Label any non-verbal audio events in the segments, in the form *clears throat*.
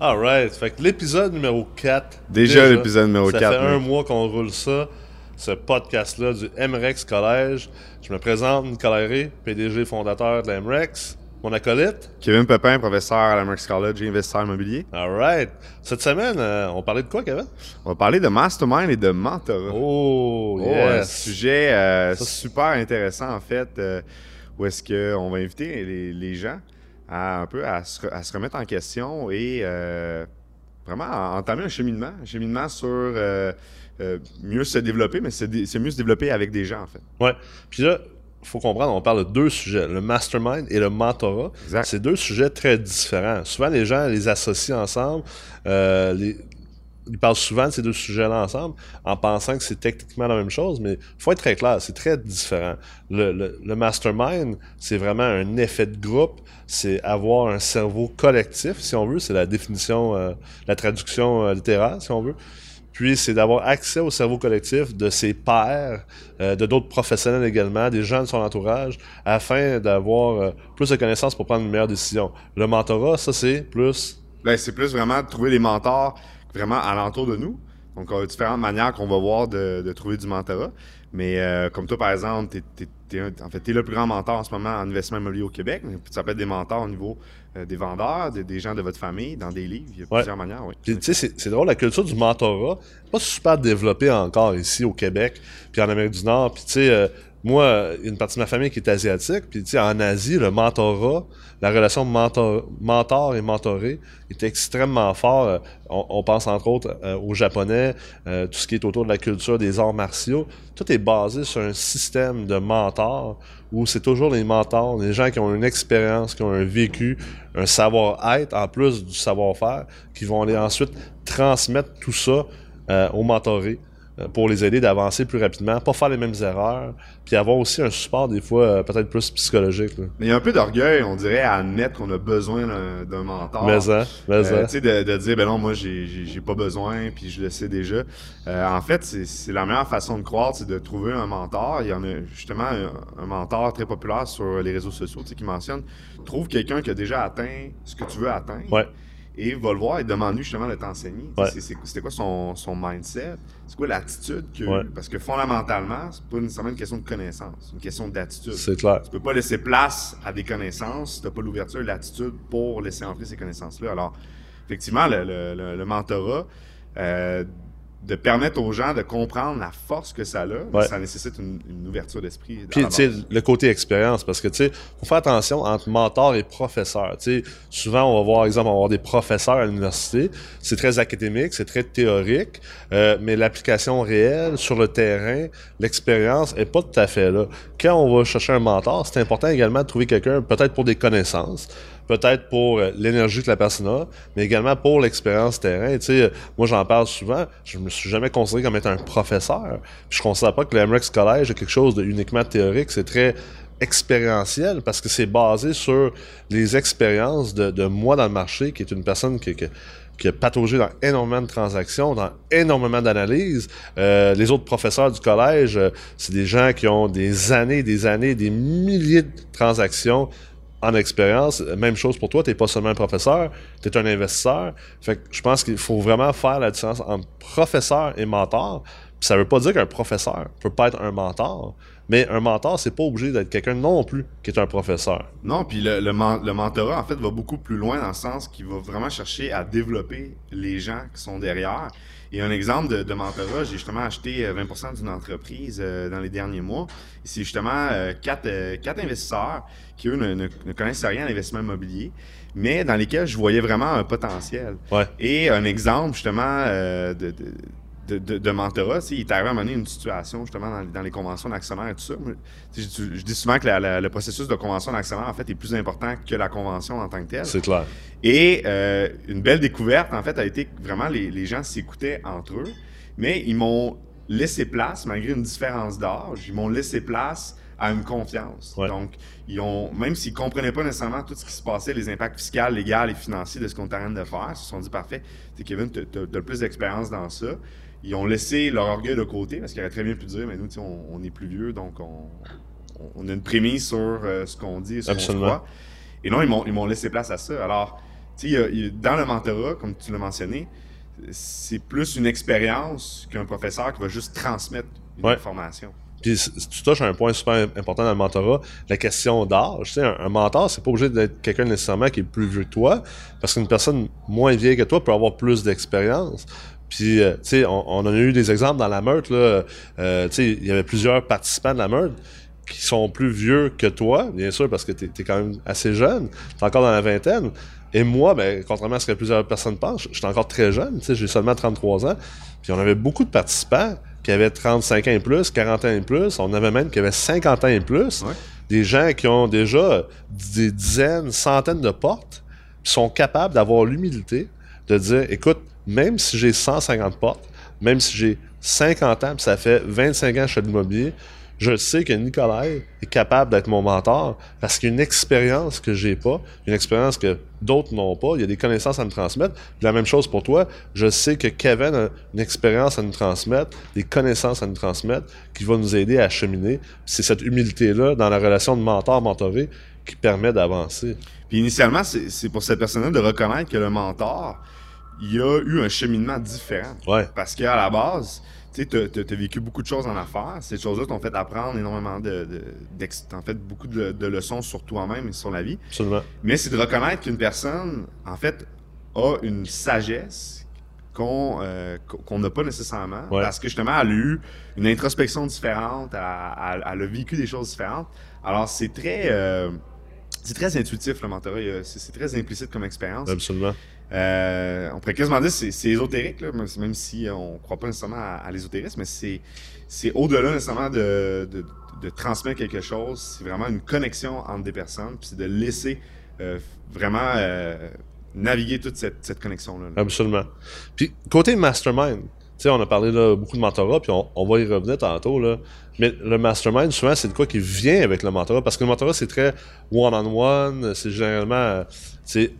Alright, fait que l'épisode numéro 4. Déjà, l'épisode numéro ça 4, Ça fait mais- un mois qu'on roule ça, ce podcast-là du MREX Collège. Je me présente, Nicolas Ré, PDG fondateur de la MREX. Mon acolyte. Kevin Pepin, professeur à la Merckx College et investisseur immobilier. Alright. Cette semaine, euh, on parlait de quoi, Kevin? On va parler de mastermind et de mentorat. Oh, Oh, un yes. sujet euh, Ça, super intéressant en fait, euh, où est-ce qu'on va inviter les, les gens à un peu à se, re- à se remettre en question et euh, vraiment à entamer un cheminement, un cheminement sur euh, euh, mieux se développer, mais c'est mieux se développer avec des gens en fait. Ouais. Puis là, faut comprendre, on parle de deux sujets, le mastermind et le mentorat. C'est deux sujets très différents. Souvent, les gens les associent ensemble. euh, les- ils parlent souvent de ces deux sujets-là ensemble en pensant que c'est techniquement la même chose, mais il faut être très clair, c'est très différent. Le, le- le mastermind, c'est vraiment un effet de groupe, c'est avoir un cerveau collectif, si on veut, c'est la définition, euh, la traduction euh, littéraire, si on veut. Puis, c'est d'avoir accès au cerveau collectif de ses pairs, euh, de d'autres professionnels également, des gens de son entourage, afin d'avoir euh, plus de connaissances pour prendre une meilleure décision. Le mentorat, ça, c'est plus... Ben, c'est plus vraiment de trouver des mentors vraiment alentour de nous. Donc, on a différentes manières qu'on va voir de, de trouver du mentorat. Mais euh, comme toi, par exemple, t'es un- en fait, le plus grand mentor en ce moment en investissement immobilier au Québec. Ça peut être des mentors au niveau euh, des vendeurs, des, des gens de votre famille, dans des livres. Il y a plusieurs manières, oui. Puis, tu sais, c'est- c'est drôle, la culture du mentorat, pas super développée encore ici au Québec, puis en Amérique du Nord. Puis, tu sais, euh, moi, il y a une partie de ma famille qui est asiatique, puis, tu sais, en Asie, le mentorat, la relation mentor, mentor et mentoré est extrêmement fort. Euh, On, pense entre autres euh, aux Japonais, euh, tout ce qui est autour de la culture des arts martiaux. Tout est basé sur un système de mentors où c'est toujours les mentors, les gens qui ont une expérience, qui ont un vécu, un savoir-être en plus du savoir-faire, qui vont aller ensuite transmettre tout ça euh, aux mentorés pour les aider d'avancer plus rapidement, pas faire les mêmes erreurs, puis avoir aussi un support des fois euh, peut-être plus psychologique. là. Mais il y a un peu d'orgueil, on dirait, à admettre qu'on a besoin d'un, mentor. Mais ça, mais Euh, ça. tu sais, de, de dire, ben non, moi, j'ai, pas besoin, puis je le sais déjà. Euh, en fait, c'est, c'est la meilleure façon de croire, c'est de trouver un mentor. Il y en a justement un, un mentor très populaire sur les réseaux sociaux, tu sais, qui mentionne, trouve quelqu'un qui a déjà atteint ce que tu veux atteindre. Ouais. Et va le voir et demande-lui justement de t'enseigner. Ouais. C'était quoi son, son mindset? C'est quoi l'attitude que. Ouais. Parce que fondamentalement, c'est pas nécessairement une question de connaissance, c'est une question d'attitude. C'est clair. Tu peux pas laisser place à des connaissances si tu n'as pas l'ouverture et l'attitude pour laisser entrer ces connaissances-là. Alors, effectivement, le, le- le- le mentorat, euh, de permettre aux gens de comprendre la force que ça a, Ouais. ça nécessite une, une ouverture d'esprit. Puis, tu sais, le côté expérience, parce que, tu sais, faut faire attention entre mentor et professeur. Tu sais, souvent, on va voir, exemple, on va voir des professeurs à l'université. C'est très académique, c'est très théorique, euh, mais l'application réelle sur le terrain, l'expérience est pas tout à fait là. Quand on va chercher un mentor, c'est important également de trouver quelqu'un, peut-être pour des connaissances, peut-être pour euh, l'énergie que la personne a, mais également pour l'expérience terrain. Tu sais, euh, moi, j'en parle souvent. Je me suis jamais considéré comme étant un professeur. Puis je considère pas que le MREX Collège est quelque chose de uniquement théorique. C'est très expérientiel parce que c'est basé sur les expériences de, moi dans le marché, qui est une personne qui, a pataugé dans énormément de transactions, dans énormément d'analyses. Euh, les autres professeurs du collège, c'est des gens qui ont des années, des années, des milliers de transactions en expérience. Même chose pour toi, tu n'es pas seulement un professeur, tu es un investisseur. Fait que je pense qu'il faut vraiment faire la différence entre professeur et mentor. Puis ça veut pas dire qu'un professeur peut pas être un mentor, mais un mentor, c'est pas obligé d'être quelqu'un non plus qui est un professeur. Non, puis le, le, le mentorat, en fait, va beaucoup plus loin dans le sens qu'il va vraiment chercher à développer les gens qui sont derrière. Et un exemple de, de mentorat, j'ai justement acheté euh, 20% d'une entreprise euh, dans les derniers mois. C'est justement euh, quatre, euh, quatre investisseurs qui, eux, ne, ne- ne connaissent rien à l'investissement immobilier, mais dans lesquels je voyais vraiment un potentiel. Ouais. Et un exemple, justement, euh, de, de, de, de, de mentorat, il est arrivé à donné une situation, justement, dans, dans les conventions d'actionnaires et tout ça. Je, je dis souvent que la- la- le processus de convention d'actionnaire, en fait, est plus important que la convention en tant que telle. C'est clair. Et euh, une belle découverte, en fait, a été que vraiment les, les gens s'écoutaient entre eux, mais ils m'ont laissé place, malgré une différence d'âge, ils m'ont laissé place à une confiance. Ouais. Donc, ils ont, même s'ils comprenaient pas nécessairement tout ce qui se passait, les impacts fiscaux, légaux et financiers de ce qu'on est en train de faire, ils se sont dit parfait, sais, Kevin, tu as, le plus d'expérience dans ça. Ils ont laissé leur orgueil de côté parce qu'ils auraient très bien pu dire, mais nous, on, on est plus vieux, donc on, on a une prémisse sur euh, ce qu'on dit et ce qu'on croit. Et non, ils m'ont, laissé place à ça. Alors, tu sais, dans le mentorat, comme tu l'as mentionné, c'est plus une expérience qu'un professeur qui va juste transmettre une information. Puis tu touches à un point super important dans le mentorat, la question d'âge. Tu sais, un, mentor, c'est pas obligé d'être quelqu'un nécessairement qui est plus vieux que toi, parce qu'une personne moins vieille que toi peut avoir plus d'expérience. Puis, euh, tu sais, on, on, a eu des exemples dans la meute, là. Euh, tu sais, il y avait plusieurs participants de la meute qui sont plus vieux que toi, bien sûr, parce que tu es, quand même assez jeune. Tu encore dans la vingtaine. Et moi, ben, contrairement à ce que plusieurs personnes pensent, je suis encore très jeune. Tu sais, j'ai seulement 33 ans. Puis on avait beaucoup de participants qui avaient 35 ans et plus, 40 ans et plus. On avait même qui avaient 50 ans et plus. Des gens qui ont déjà des dizaines, centaines de portes, qui sont capables d'avoir l'humilité de dire, écoute, même si j'ai 150 portes, même si j'ai 50 ans, puis ça fait 25 ans que je fais l'immobilier, je sais que Nicolas est capable d'être mon mentor parce qu'il y a une expérience que j'ai pas, une expérience que d'autres n'ont pas, il y a des connaissances à me transmettre. la même chose pour toi, je sais que Kevin a une expérience à nous transmettre, des connaissances à nous transmettre qui va nous aider à cheminer. C'est cette humilité-là dans la relation de mentor-mentoré qui permet d'avancer. Puis initialement, c'est pour cette personne-là de reconnaître que le mentor, il y a eu un cheminement différent. Ouais. Parce qu'à la base, tu as, vécu beaucoup de choses en affaires. Ces choses-là t'ont fait apprendre énormément de, en fait beaucoup de, leçons sur toi-même et sur la vie. Absolument. Mais c'est de reconnaître qu'une personne, en fait, a une sagesse qu'on euh, n'a pas nécessairement. Parce que justement, elle a eu une introspection différente, elle, a vécu des choses différentes. Alors, c'est très. Euh, c'est très intuitif le mentorat, c'est très implicite comme expérience. Absolument. Euh, on pourrait quasiment dire que c'est ésotérique, là, même si on ne croit pas nécessairement à, l'ésotérisme, mais c'est au-delà nécessairement de, de, transmettre quelque chose. C'est vraiment une connexion entre des personnes, puis c'est de laisser euh, vraiment euh, naviguer toute cette, cette connexion-là. Absolument. Puis, côté mastermind, on a parlé beaucoup de mentorat, puis on, va y revenir tantôt. Mais le mastermind, souvent, c'est de quoi qui vient avec le mentorat. Parce que le mentorat, c'est très one-on-one. c'est généralement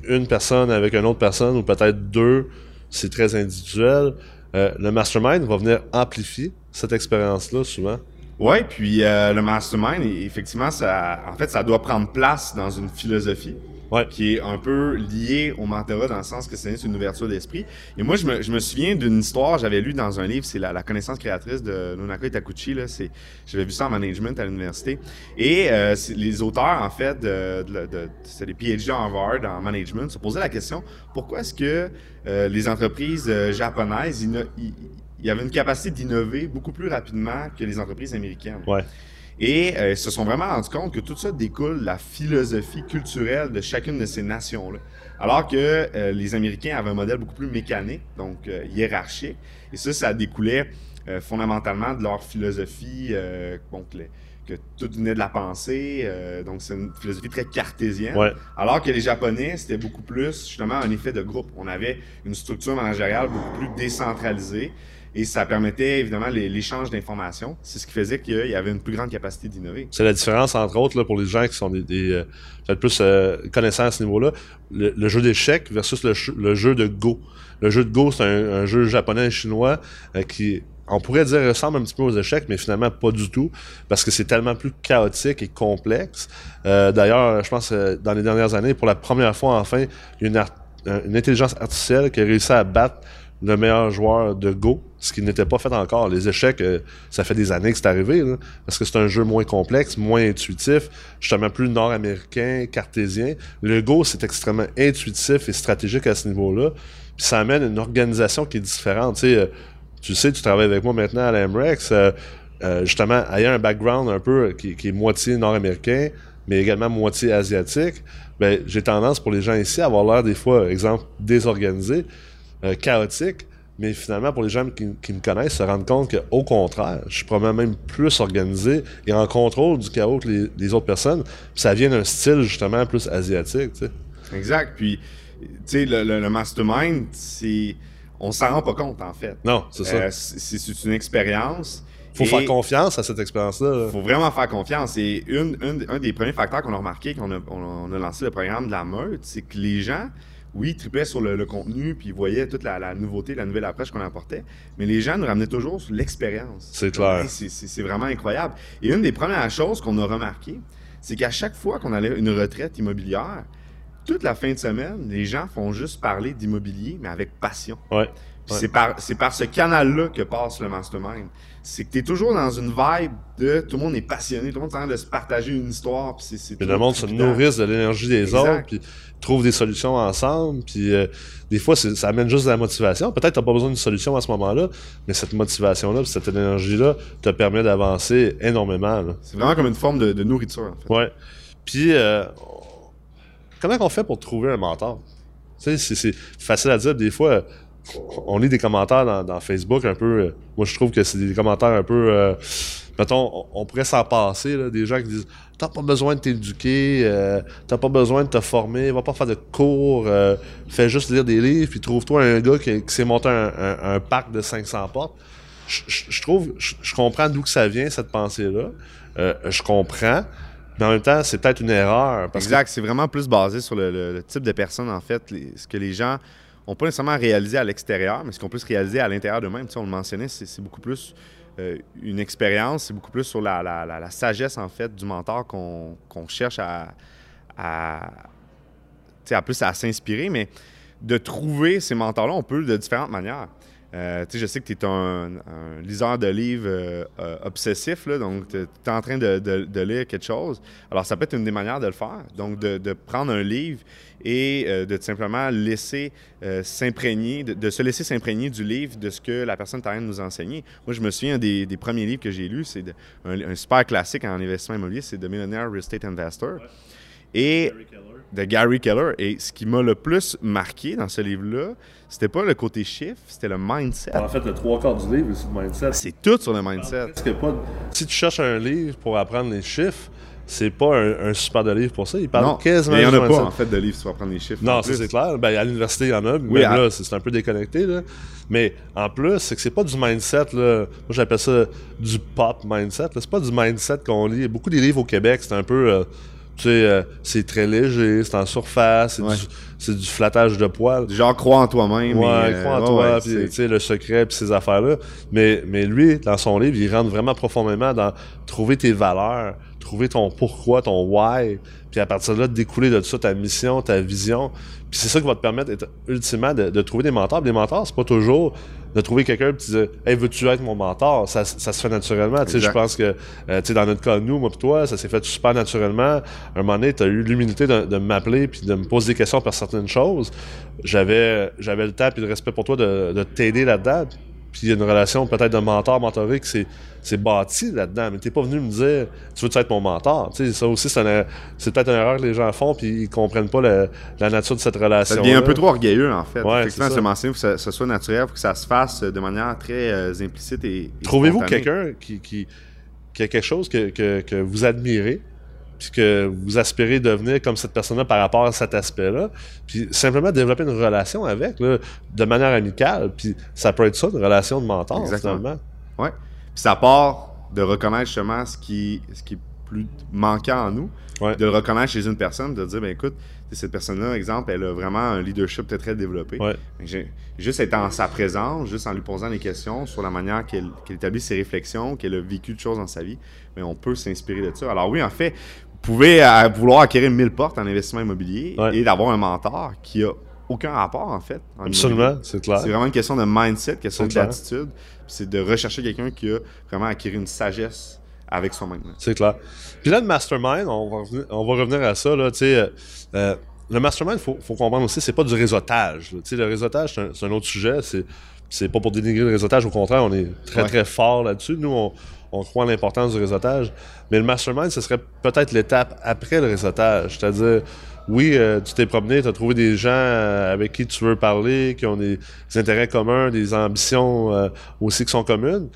une personne avec une autre personne, ou peut-être deux. C'est très individuel. Euh, le mastermind va venir amplifier cette expérience-là, souvent. Oui, puis euh, le mastermind, effectivement, ça, en fait, ça doit prendre place dans une philosophie qui est un peu lié au mentorat dans le sens que c'est une ouverture d'esprit. Et moi, je me, je me souviens d'une histoire, j'avais lu dans un livre, c'est la, connaissance créatrice de Nonaka Itakuchi. J'avais vu ça en management à l'université. Et euh, les auteurs, en fait, de, de, c'est des PhD en Harvard en management, se posaient la question pourquoi est-ce que euh, les entreprises euh, japonaises, il, y avait une capacité d'innover beaucoup plus rapidement que les entreprises américaines? Ouais. Et euh, ils se sont vraiment rendus compte que tout ça découle de la philosophie culturelle de chacune de ces nations-là. Alors que euh, les Américains avaient un modèle beaucoup plus mécanique, donc euh, hiérarchique. Et ça, ça découlait fondamentalement de leur philosophie, donc, que tout venait de la pensée. donc, c'est une philosophie très cartésienne. Alors que les Japonais, c'était beaucoup plus, justement, un effet de groupe. On avait une structure managériale beaucoup plus décentralisée. Et ça permettait évidemment l'échange d'informations. C'est ce qui faisait qu'il y avait une plus grande capacité d'innover. C'est la différence, entre autres, pour les gens qui sont des, euh, peut-être plus euh, connaissants à ce niveau-là, le, jeu d'échecs versus le, jeu de Go. Le jeu de Go, c'est un, jeu japonais et chinois euh, qui, on pourrait dire, ressemble un petit peu aux échecs, mais finalement pas du tout, parce que c'est tellement plus chaotique et complexe. D'ailleurs, je pense dans les dernières années, pour la première fois, enfin, une, une intelligence artificielle qui a réussi à battre le meilleur joueur de Go, ce qui n'était pas fait encore. Les échecs, euh, ça fait des années que c'est arrivé, parce que c'est un jeu moins complexe, moins intuitif, justement plus nord-américain, cartésien. Le Go, c'est extrêmement intuitif et stratégique à ce niveau-là. Puis ça amène une organisation qui est différente. Tu sais, euh, tu sais, tu travailles avec moi maintenant à l'Amrex, euh, justement, ayant un background un peu qui, qui est moitié nord-américain, mais également moitié asiatique, ben, j'ai tendance pour les gens ici à avoir l'air des fois, exemple, désorganisé. Euh, chaotique, mais finalement, pour les gens qui, me connaissent, se rendent compte qu'au contraire, je suis probablement même plus organisé et en contrôle du chaos que les, autres personnes. ça vient d'un style justement plus asiatique. Exact. Puis, tu sais, le, mastermind, c'est. On s'en rend pas compte, en fait. Non, c'est ça. Euh, c'est une expérience. Faut faire confiance à cette expérience-là. Faut vraiment faire confiance. Et une, un des premiers facteurs qu'on a remarqué quand on a, on a lancé le programme de la meute, c'est que les gens oui, ils tripaient sur le, contenu, puis ils voyaient toute la, nouveauté, la nouvelle approche qu'on apportait, mais les gens nous ramenaient toujours sur l'expérience. C'est clair. c'est vraiment incroyable. Et une des premières choses qu'on a remarqué, c'est qu'à chaque fois qu'on allait une retraite immobilière, toute la fin de semaine, les gens font juste parler d'immobilier, mais avec passion. Ouais. Ouais. C'est par, par ce canal-là que passe le mastermind. C'est que tu es toujours dans une vibe de tout le monde est passionné, tout le monde est en train de se partager une histoire. Puis c'est, le monde se nourrisse de l'énergie des Exact. autres, puis trouve des solutions ensemble. Puis euh, des fois, ça amène juste de la motivation. Peut-être que t'as pas besoin d'une solution à ce moment-là, mais cette motivation-là, cette énergie-là, te permet d'avancer énormément. C'est vraiment comme une forme de, de nourriture, en fait. Ouais. Puis, euh, comment on fait pour trouver un mentor? Tu sais, c'est- facile à dire. Des fois, on lit des commentaires dans, Facebook un peu. euh, moi, je trouve que c'est des commentaires un peu. euh, mettons, on, pourrait s'en passer, des gens qui disent T'as pas besoin de t'éduquer, euh, t'as pas besoin de te former, va pas faire de cours, euh, fais juste lire des livres, puis trouve-toi un gars qui, s'est monté un, un- parc de 500 portes. Je, trouve, je, je comprends d'où que ça vient, cette pensée-là. Je comprends. Mais en même temps, c'est peut-être une erreur. Parce exact, c'est vraiment plus basé sur le, le- le type de personne, en fait, les- ce que les gens ont pas nécessairement réalisé à l'extérieur, mais ce qu'on peut se réaliser à l'intérieur d'eux-mêmes. Tu sais, on le mentionnait, c'est beaucoup plus euh, une expérience, c'est beaucoup plus sur la, la- la- la sagesse, en fait, du mentor qu'on cherche à, à, tu sais, à plus à s'inspirer, mais de trouver ces mentors-là, on peut de différentes manières. Euh, je sais que tu es un, un liseur de livres euh, euh, obsessif, là, donc tu es en train de, de- de lire quelque chose. Alors, ça peut être une des manières de le faire. Donc, de, de prendre un livre et euh, de simplement laisser s'imprégner, de, se laisser s'imprégner du livre, de ce que la personne est en train de nous enseigner. Moi, je me souviens des, des premiers livres que j'ai lus, c'est un, un super classique en investissement immobilier, c'est The Millionaire Real Estate Investor. Et de Gary Keller. Et ce qui m'a le plus marqué dans ce livre-là, c'était pas le côté chiffre, c'était le mindset. En fait, le trois quarts du livre, c'est le mindset. C'est tout sur le mindset. Parce que pas- Si tu cherches un livre pour apprendre les chiffres, c'est pas un, un super de livre pour ça. Il parle Non, quasiment il n'y en a pas de en fait de livres sur apprendre les chiffres. Non, ça c'est clair. Ben, à l'université, il y en a, mais Oui, même à- là, c'est un peu déconnecté. Là. Mais en plus, c'est que c'est pas du mindset. Là. Moi, j'appelle ça du pop mindset. C'est pas du mindset qu'on lit. Beaucoup des livres au Québec, c'est un peu. euh, tu sais, euh, c'est très léger, c'est en surface, c'est Ouais. du, flattage de poils. Genre, crois en toi-même. Ouais, euh, crois en toi, ouais, tu sais, le secret, puis ces affaires-là. Mais, mais lui, dans son livre, il rentre vraiment profondément dans trouver tes valeurs, trouver ton pourquoi, ton why, puis à partir de là, découler de ça ta mission, ta vision. Puis c'est ça qui va te permettre, ultimement, de, de trouver des mentors. Des mentors, c'est pas toujours de trouver quelqu'un qui dit Hey, veux-tu être mon mentor Ça, ça se fait naturellement. Tu sais, je pense que, euh, tu sais, dans notre cas, nous, moi, pis toi, ça s'est fait super naturellement. À un moment donné, tu as eu l'humilité de, de m'appeler puis de me poser des questions par certaines choses. J'avais, j'avais le temps puis le respect pour toi de, de t'aider là-dedans. Puis il y a une relation peut-être de mentor-mentoré qui s'est, s'est bâtie là-dedans. Mais t'es pas venu me dire Tu veux être mon mentor? Ça aussi, c'est, c'est peut-être une erreur que les gens font puis ils comprennent pas la, la nature de cette relation. Ça devient un peu trop orgueilleux, en fait. Ouais, Effectivement, c'est mentionner, faut que ça, soit naturel, faut que ça se fasse de manière très euh, implicite et. et Trouvez-vous quelqu'un qui, qui, qui a quelque chose que, que, que vous admirez, puis que vous aspirez devenir comme cette personne-là par rapport à cet aspect-là, puis simplement développer une relation avec, là, de manière amicale, puis ça peut être ça, une relation de mentor, Exactement. finalement. Ouais. Puis ça part de reconnaître justement ce qui, ce qui est plus manquant en nous, Ouais. de le reconnaître chez une personne, de dire, ben écoute, cette personne-là, exemple, elle a vraiment un leadership très, très développé. Ouais. Juste être en sa présence, juste en lui posant des questions sur la manière qu'elle établit ses réflexions, qu'elle a vécu de choses dans sa vie, mais on peut s'inspirer de ça. Alors oui, en fait, pouvez euh, vouloir acquérir 1000 portes en investissement immobilier Ouais. et d'avoir un mentor qui a aucun rapport, en fait. en Absolument, c'est clair. C'est vraiment une question de mindset, question C'est de clair. l'attitude. C'est de rechercher quelqu'un qui a vraiment acquis une sagesse avec soi-même. C'est clair. Puis là, le mastermind, on va revenir, on va revenir à ça. Là, euh, euh, le mastermind, il faut, faut comprendre aussi, c'est pas du réseautage. là. Le réseautage, c'est un, un autre sujet. C'est, c'est pas pour dénigrer le réseautage. Au contraire, on est très, Ouais. très fort là-dessus. Nous, on, on croit en l'importance du réseautage. Mais le mastermind, ce serait peut-être l'étape après le réseautage. C'est-à-dire, oui, euh, tu t'es promené, tu as trouvé des gens euh, avec qui tu veux parler, qui ont des, des intérêts communs, des ambitions euh, aussi qui sont communes.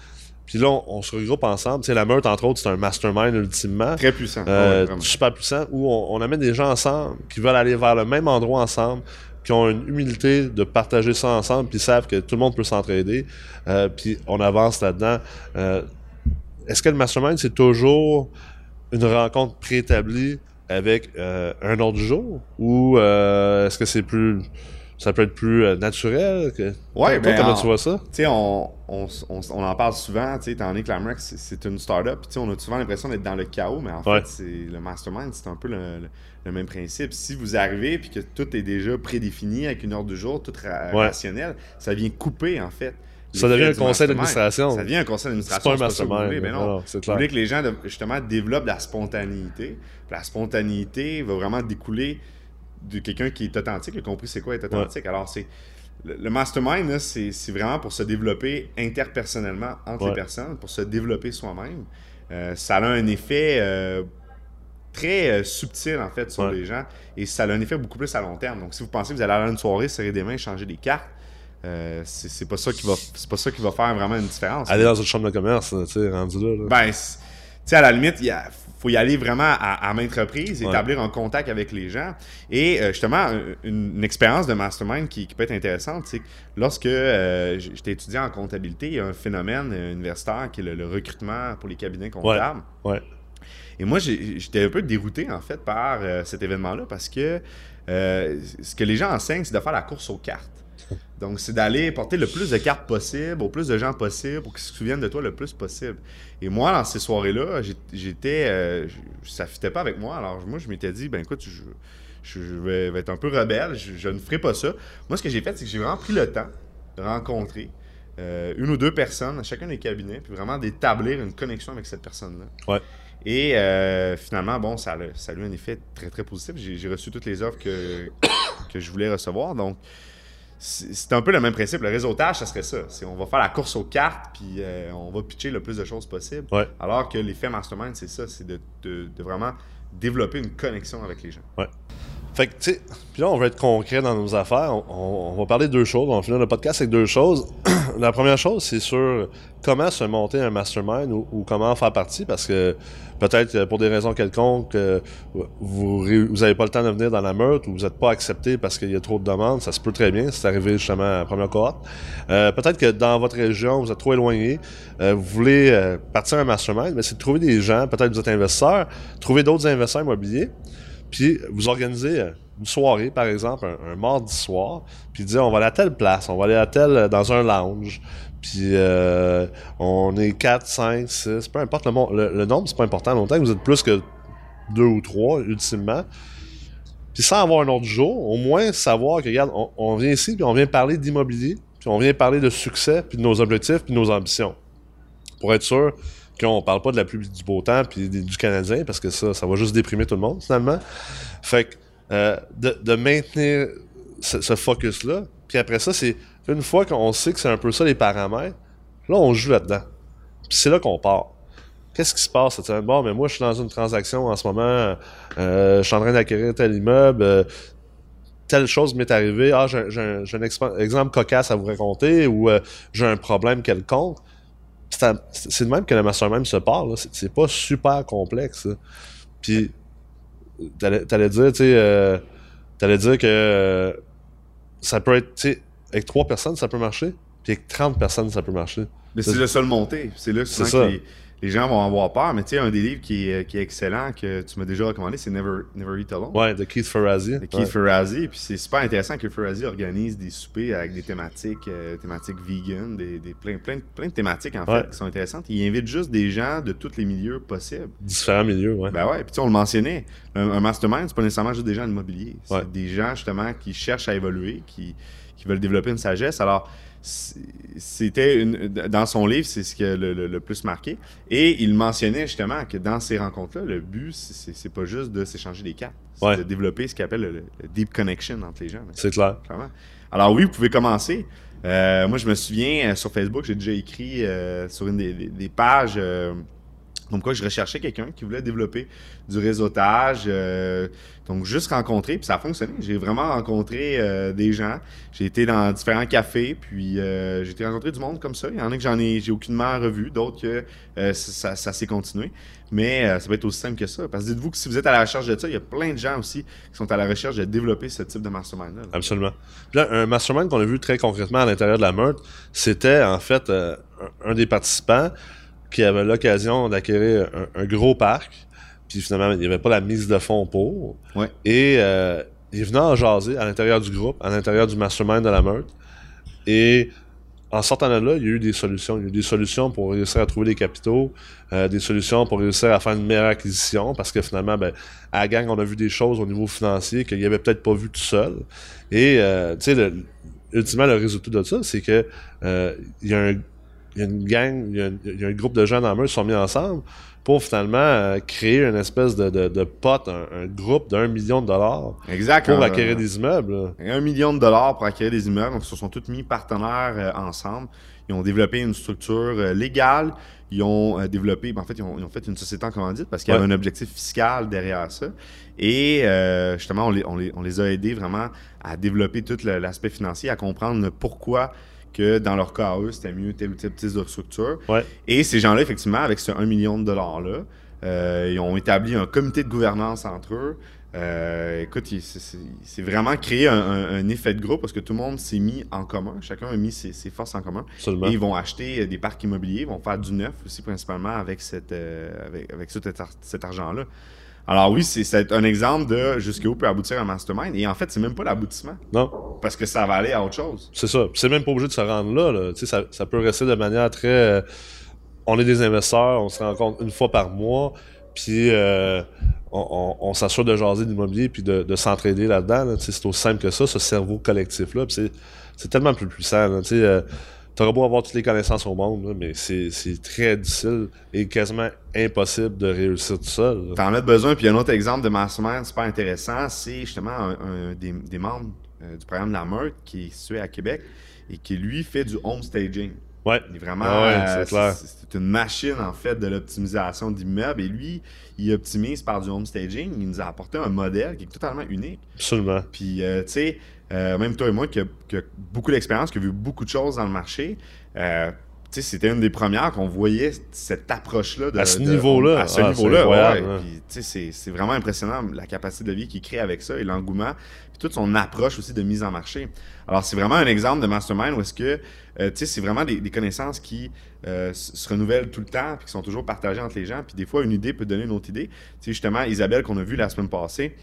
Puis là, on, on se regroupe ensemble. Tu sais, la meute, entre autres, c'est un mastermind ultimement. Très puissant. Euh, Ouais, vraiment. super puissant, où on, on amène des gens ensemble qui veulent aller vers le même endroit ensemble, qui ont une humilité de partager ça ensemble, puis savent que tout le monde peut s'entraider, euh, puis on avance là-dedans. Euh, Est-ce que le mastermind, c'est toujours une rencontre préétablie avec euh, un ordre du jour, ou euh, est-ce que c'est plus ça peut être plus euh, naturel. Que... Ouais, ben, comment en- tu vois ça? Tu sais, on, on, on, on en parle souvent, tu sais, étant donné que la c'est- c'est une startup, puis tu sais, on a souvent l'impression d'être dans le chaos, mais en Ouais. fait, c'est le mastermind, c'est un peu le, le- le même principe. Si vous arrivez puis que tout est déjà prédéfini avec une heure du jour, tout ra- Ouais. rationnel, ça vient couper, en fait. Ça devient un conseil d'administration. Ça devient un conseil C'est d'administration. pas un mastermind. mais non. c'est Vous clair. voulez que les gens, justement, développent de la spontanéité. La spontanéité va vraiment découler de quelqu'un qui est authentique, a compris c'est quoi être authentique. Alors, c'est le, mastermind, c'est vraiment pour se développer interpersonnellement entre Ouais. les personnes, pour se développer soi-même. Euh, ça a un effet euh, très euh, subtil, en fait, sur Ouais. les gens. Et ça a un effet beaucoup plus à long terme. Donc, si vous pensez que vous allez aller à une soirée, serrer des mains, changer des cartes, c'est pas ça qui va c'est pas ça qui va faire vraiment une différence. Aller dans une chambre de commerce, tu sais, rendu là. là. Ben, tu sais, à la limite, il y a- faut y aller vraiment à, à maintes reprises, Ouais. établir un contact avec les gens. Et euh, justement, un- une, une expérience de mastermind qui, qui peut être intéressante, c'est que lorsque euh, j'étais étudiant en comptabilité, il y a un phénomène euh, universitaire qui est le, le recrutement pour les cabinets comptables. Ouais. Et moi, j'étais un peu dérouté, en fait, par euh, cet événement-là parce que ce que les gens enseignent, c'est de faire la course aux cartes. Donc, c'est d'aller porter le plus de cartes possible, au plus de gens possible, pour qu'ils se souviennent de toi le plus possible. Et moi, dans ces soirées-là, j'étais. euh, ça fitait pas avec moi. Alors, moi, je m'étais dit, ben écoute, je, je vais, être un peu rebelle, je, je ne ferai pas ça. Moi, ce que j'ai fait, c'est que j'ai vraiment pris le temps de rencontrer euh, une ou deux personnes à chacun des cabinets, puis vraiment d'établir une connexion avec cette personne-là. Ouais. Et euh, finalement, bon, ça a, ça a eu un effet très, très positif. J'ai j'ai reçu toutes les offres que, que je voulais recevoir. Donc, c'est un peu le même principe. Le réseautage, ça serait ça. C'est on va faire la course aux cartes, puis euh, on va pitcher le plus de choses possible. Ouais. Alors que l'effet mastermind, c'est ça, c'est de, de- de vraiment développer une connexion avec les gens. Fait que, tu sais, puis là, on va être concret dans nos affaires. On, on- on va parler de deux choses. On va finir le podcast avec deux choses. *clears throat* La première chose, c'est sur comment se monter un mastermind ou, comment en faire partie, parce que peut-être euh, pour des raisons quelconques, euh, vous ré- vous avez pas le temps de venir dans la meute ou vous n'êtes pas accepté parce qu'il y a trop de demandes. Ça se peut très bien. C'est arrivé justement à la première cohorte. Euh, peut-être que dans votre région, vous êtes trop éloigné. euh, vous voulez euh, partir un mastermind, mais c'est de trouver des gens. Peut-être vous êtes investisseur, trouver d'autres investisseurs immobiliers puis vous organisez une soirée, par exemple, un, mardi soir, puis dire on va aller à telle place, on va aller à telle dans un lounge, puis euh, on est 4, 5, 6, peu importe le, le, le nombre, c'est pas important, longtemps que vous êtes plus que deux ou trois, ultimement. Puis sans avoir un autre jour, au moins savoir que, regarde, on, vient ici, puis on vient parler d'immobilier, puis on vient parler de succès, puis de nos objectifs, puis de nos ambitions. Pour être sûr qu'on parle pas de la pluie du beau temps, puis du Canadien, parce que ça, ça va juste déprimer tout le monde, finalement. Fait que euh, de, de maintenir ce, focus-là, puis après ça, c'est une fois qu'on sait que c'est un peu ça les paramètres, là, on joue là-dedans. Puis c'est là qu'on part. Qu'est-ce qui se passe? Cette semaine? Bon, mais moi, je suis dans une transaction en ce moment, euh, je suis en train d'acquérir tel immeuble, euh, telle chose m'est arrivée, ah, j'ai un, exemple cocasse à vous raconter, ou j'ai un problème quelconque. C'est de même que le mastermind se parle. C'est- pas super complexe. Puis, t'allais t'allais dire, tu sais, euh, t'allais dire que euh, ça peut être, tu sais, avec trois personnes, ça peut marcher, puis avec 30 personnes, ça peut marcher. Mais c'est C'est- le seul monté. C'est là souvent C'est ça. que les, les gens vont avoir peur. Mais tu sais, un des livres qui est, qui est excellent, que tu m'as déjà recommandé, c'est Never, Never Eat Alone. Ouais, de Keith Ferrazzi. de Keith Ouais. Ferrazzi. Puis c'est super intéressant que Ferrazzi organise des soupers avec des thématiques, euh, thématiques vegan, des, des- plein, plein, plein de thématiques en fait Ouais. qui sont intéressantes. Il invite juste des gens de tous les milieux possibles. Différents milieux, ouais. Ben ouais, puis tu sais, on le mentionnait. Un, un mastermind, c'est pas nécessairement juste des gens en immobilier. C'est Ouais. des gens justement qui cherchent à évoluer, qui, qui veulent développer une sagesse. Alors, c'était une, dans son livre, c'est ce qui a le, le- le plus marqué. Et il mentionnait justement que dans ces rencontres-là, le but, c'est- c'est pas juste de s'échanger des cartes. C'est Ouais. de développer ce qu'il appelle le, le deep connection entre les gens. C'est clair. clairement. Alors oui, vous pouvez commencer. Euh, moi, je me souviens, euh, sur Facebook, j'ai déjà écrit euh, sur une des, des- des pages euh, comme quoi je recherchais quelqu'un qui voulait développer du réseautage. euh, donc, juste rencontrer, puis ça a fonctionné. J'ai vraiment rencontré euh, des gens. J'ai été dans différents cafés, puis euh, j'ai été rencontrer du monde comme ça. Il y en a que j'en ai, j'ai aucunement revu, d'autres que ça, s'est continué. Mais ça peut être aussi simple que ça. Parce que dites-vous que si vous êtes à la recherche de ça, il y a plein de gens aussi qui sont à la recherche de développer ce type de mastermind-là. là. Absolument. Puis là, un mastermind qu'on a vu très concrètement à l'intérieur de la meute, c'était en fait un des participants qui avait l'occasion d'acquérir un, un gros parc. Puis finalement, il n'y avait pas la mise de fonds pour. Ouais. Et euh, il venait en jaser à l'intérieur du groupe, à l'intérieur du mastermind de la meute. Et en sortant de là, il y a eu des solutions. Il y a eu des solutions pour réussir à trouver des capitaux, euh, des solutions pour réussir à faire une meilleure acquisition, parce que finalement, ben, à la gang, on a vu des choses au niveau financier qu'il n'y avait peut-être pas vu tout seul. Et, euh, tu sais, ultimement, le résultat de ça, c'est que euh, il y a un il y a une gang, il y a, il y a un groupe de gens dans le qui sont mis ensemble pour finalement euh, créer une espèce de, de, de pot, un, groupe d'un million de dollars exact, pour acquérir des immeubles. Un million de dollars pour acquérir des immeubles. Donc, ils se sont tous mis partenaires euh, ensemble. Ils ont développé une structure euh, légale. Ils ont développé, ben, en fait, ils ont, fait une société en commandite parce qu'il y avait un objectif fiscal derrière ça. Et justement, on les, on, les, on les a aidés vraiment à développer tout l'aspect financier, à comprendre pourquoi que dans leur cas, eux, c'était mieux tel ou tel type de structure. Et ces gens-là, effectivement, avec ce 1 million de dollars-là, euh, ils ont établi un comité de gouvernance entre eux. Euh, écoute, c'est vraiment créé un, effet de groupe parce que tout le monde s'est mis en commun. Chacun a mis ses, forces en commun. Et ils vont acheter des parcs immobiliers, ils vont faire du neuf aussi principalement avec, cette, euh, avec, avec cet argent-là. Alors oui, c'est un exemple de jusqu'où peut aboutir un mastermind. Et en fait, c'est même pas l'aboutissement. Non. Parce que ça va aller à autre chose. C'est ça. C'est même pas obligé de se rendre là. Ça, ça, peut rester de manière très... Euh, on est des investisseurs, on se rencontre une fois par mois, puis euh, on, s'assure de jaser d'immobilier puis de, s'entraider là-dedans. C'est aussi simple que ça, ce cerveau collectif-là. C'est tellement plus puissant. Là, euh, T'auras beau avoir toutes les connaissances au monde, mais c'est très difficile et quasiment impossible de réussir tout seul. T'en as besoin. Puis un autre exemple de mastermind super intéressant, c'est justement un, des, membres euh, du programme de la Meurthe qui est situé à Québec et qui lui fait du home staging. Ouais. Il est vraiment. Ah c'est une machine, en fait, de l'optimisation d'immeubles. Et lui, il optimise par du home staging. Il nous a apporté un modèle qui est totalement unique. Absolument. Puis, euh, tu sais, euh, même toi et moi, qui a, beaucoup d'expérience, qui a vu beaucoup de choses dans le marché, euh, c'était une des premières qu'on voyait cette approche-là. À ce niveau-là. À ce ah, niveau-là, ouais. C'est vraiment impressionnant la capacité de vie qu'il crée avec ça et l'engouement. Puis toute son approche aussi de mise en marché. Alors, c'est vraiment un exemple de mastermind où est-ce que, euh, tu sais, c'est vraiment des, connaissances qui se renouvellent tout le temps puis qui sont toujours partagées entre les gens. Puis des fois, une idée peut donner une autre idée. Tu sais, justement, Isabelle, qu'on a vue la semaine passée,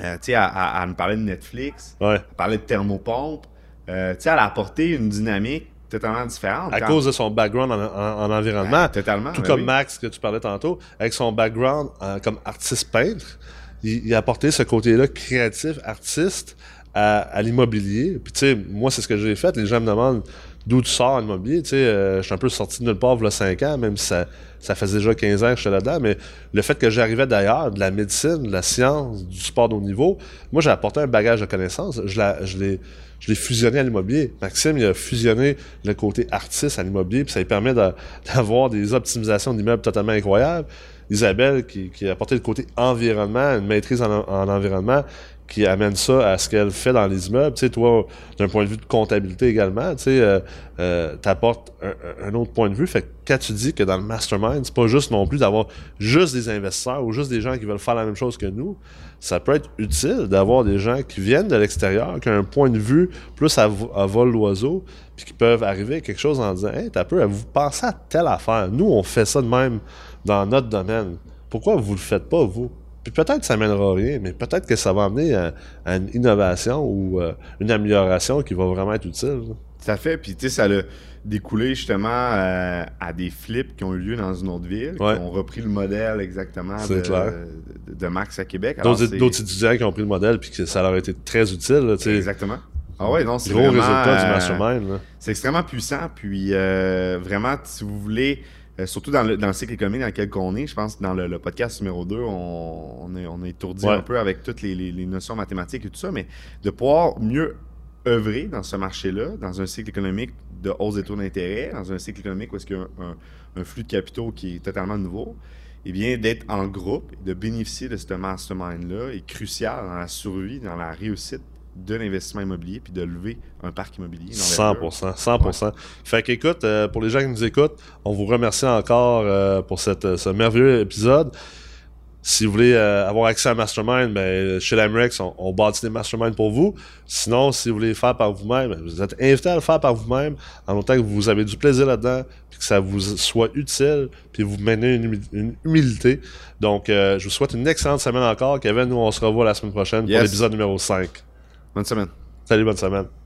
euh, tu sais, à, nous parler de Netflix, ouais. à parler de thermopompe. Euh, tu sais, elle a apporté une dynamique totalement différente. À cause de son background en, environnement. totalement. Tout ben comme Max que tu parlais tantôt, avec son background euh, comme artiste peintre, il, a apporté ce côté-là créatif, artiste à, l'immobilier. Puis tu sais, moi c'est ce que j'ai fait. Les gens me demandent d'où tu sors en immobilier. Tu sais, je suis un peu sorti de nulle part il y a 5 ans, même si ça ça faisait déjà 15 ans que j'étais là-dedans, mais le fait que j'arrivais d'ailleurs, de la médecine, de la science, du sport de haut niveau, moi j'ai apporté un bagage de connaissances. Je, je l'ai je l'ai fusionné à l'immobilier. Maxime, il a fusionné le côté artiste à l'immobilier, puis ça lui permet *laughs* d'avoir des optimisations d'immeubles totalement incroyables. Isabelle, qui, a apporté le côté environnement, une maîtrise en environnement, qui amène ça à ce qu'elle fait dans les immeubles. Tu sais, toi, d'un point de vue de comptabilité également, tu sais, euh, euh t'apportes un, autre point de vue. Fait que quand tu dis que dans le mastermind, c'est pas juste non plus d'avoir juste des investisseurs ou juste des gens qui veulent faire la même chose que nous. Ça peut être utile d'avoir des gens qui viennent de l'extérieur, qui ont un point de vue plus à, vol d'oiseau, puis qui peuvent arriver à quelque chose en disant Hey, t'as peu, vous pensez à telle affaire. Nous, on fait ça de même dans notre domaine. Pourquoi vous le faites pas, vous? Puis peut-être ça mènera rien, mais peut-être que ça va amener à, une innovation ou euh, une amélioration qui va vraiment être utile. Tout à fait. Puis tu sais, ça a découlé justement euh, à des flips qui ont eu lieu dans une autre ville, qui ont repris le modèle exactement de, Max à Québec. D'autres étudiants qui ont pris le modèle puis que ça leur a été très utile. exactement. Ah ouais, non, c'est Gros résultat du euh, mastermind. C'est extrêmement puissant. Puis vraiment, si vous voulez euh, surtout dans le, dans le, cycle économique dans lequel on est, je pense que dans le, podcast numéro 2, on, on, est, on est étourdi un peu avec toutes les, les, notions mathématiques et tout ça, mais de pouvoir mieux œuvrer dans ce marché-là, dans un cycle économique de hausse des taux d'intérêt, dans un cycle économique où est-ce qu'il y a un, flux de capitaux qui est totalement nouveau, et eh bien, d'être en groupe, de bénéficier de ce mastermind-là est crucial dans la survie, dans la réussite de l'investissement immobilier puis de lever un parc immobilier. 100%, 100%. Fait qu'écoute, euh, pour les gens qui nous écoutent, on vous remercie encore euh, pour cette, ce merveilleux épisode. Si vous voulez euh, avoir accès à Mastermind, ben, chez l'Amrex, on, on bâtit des Masterminds pour vous. Sinon, si vous voulez le faire par vous-même, ben, vous êtes invité à le faire par vous-même, en autant que vous avez du plaisir là-dedans, puis que ça vous soit utile, puis vous menez une, humi- une humilité. Donc, euh, je vous souhaite une excellente semaine encore. Kevin, nous, on se revoit la semaine prochaine Yes. pour l'épisode numéro 5. Bonne semaine. Salut, bonne semaine.